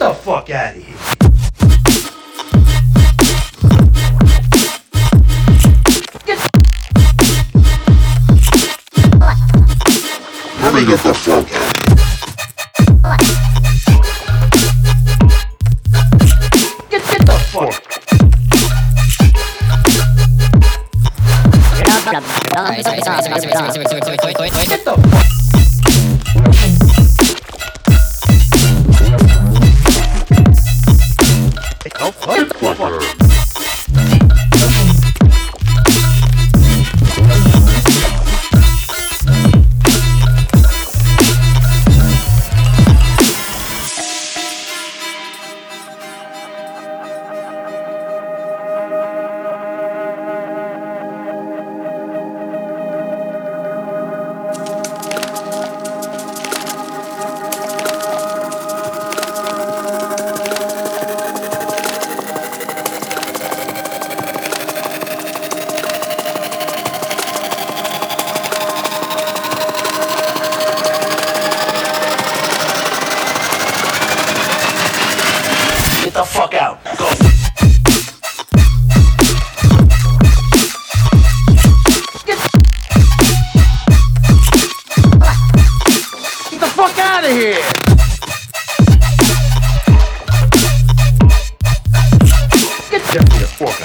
the fuck out of here. Let me get the fuck out of here. Get, get the fuck. Get the fuck.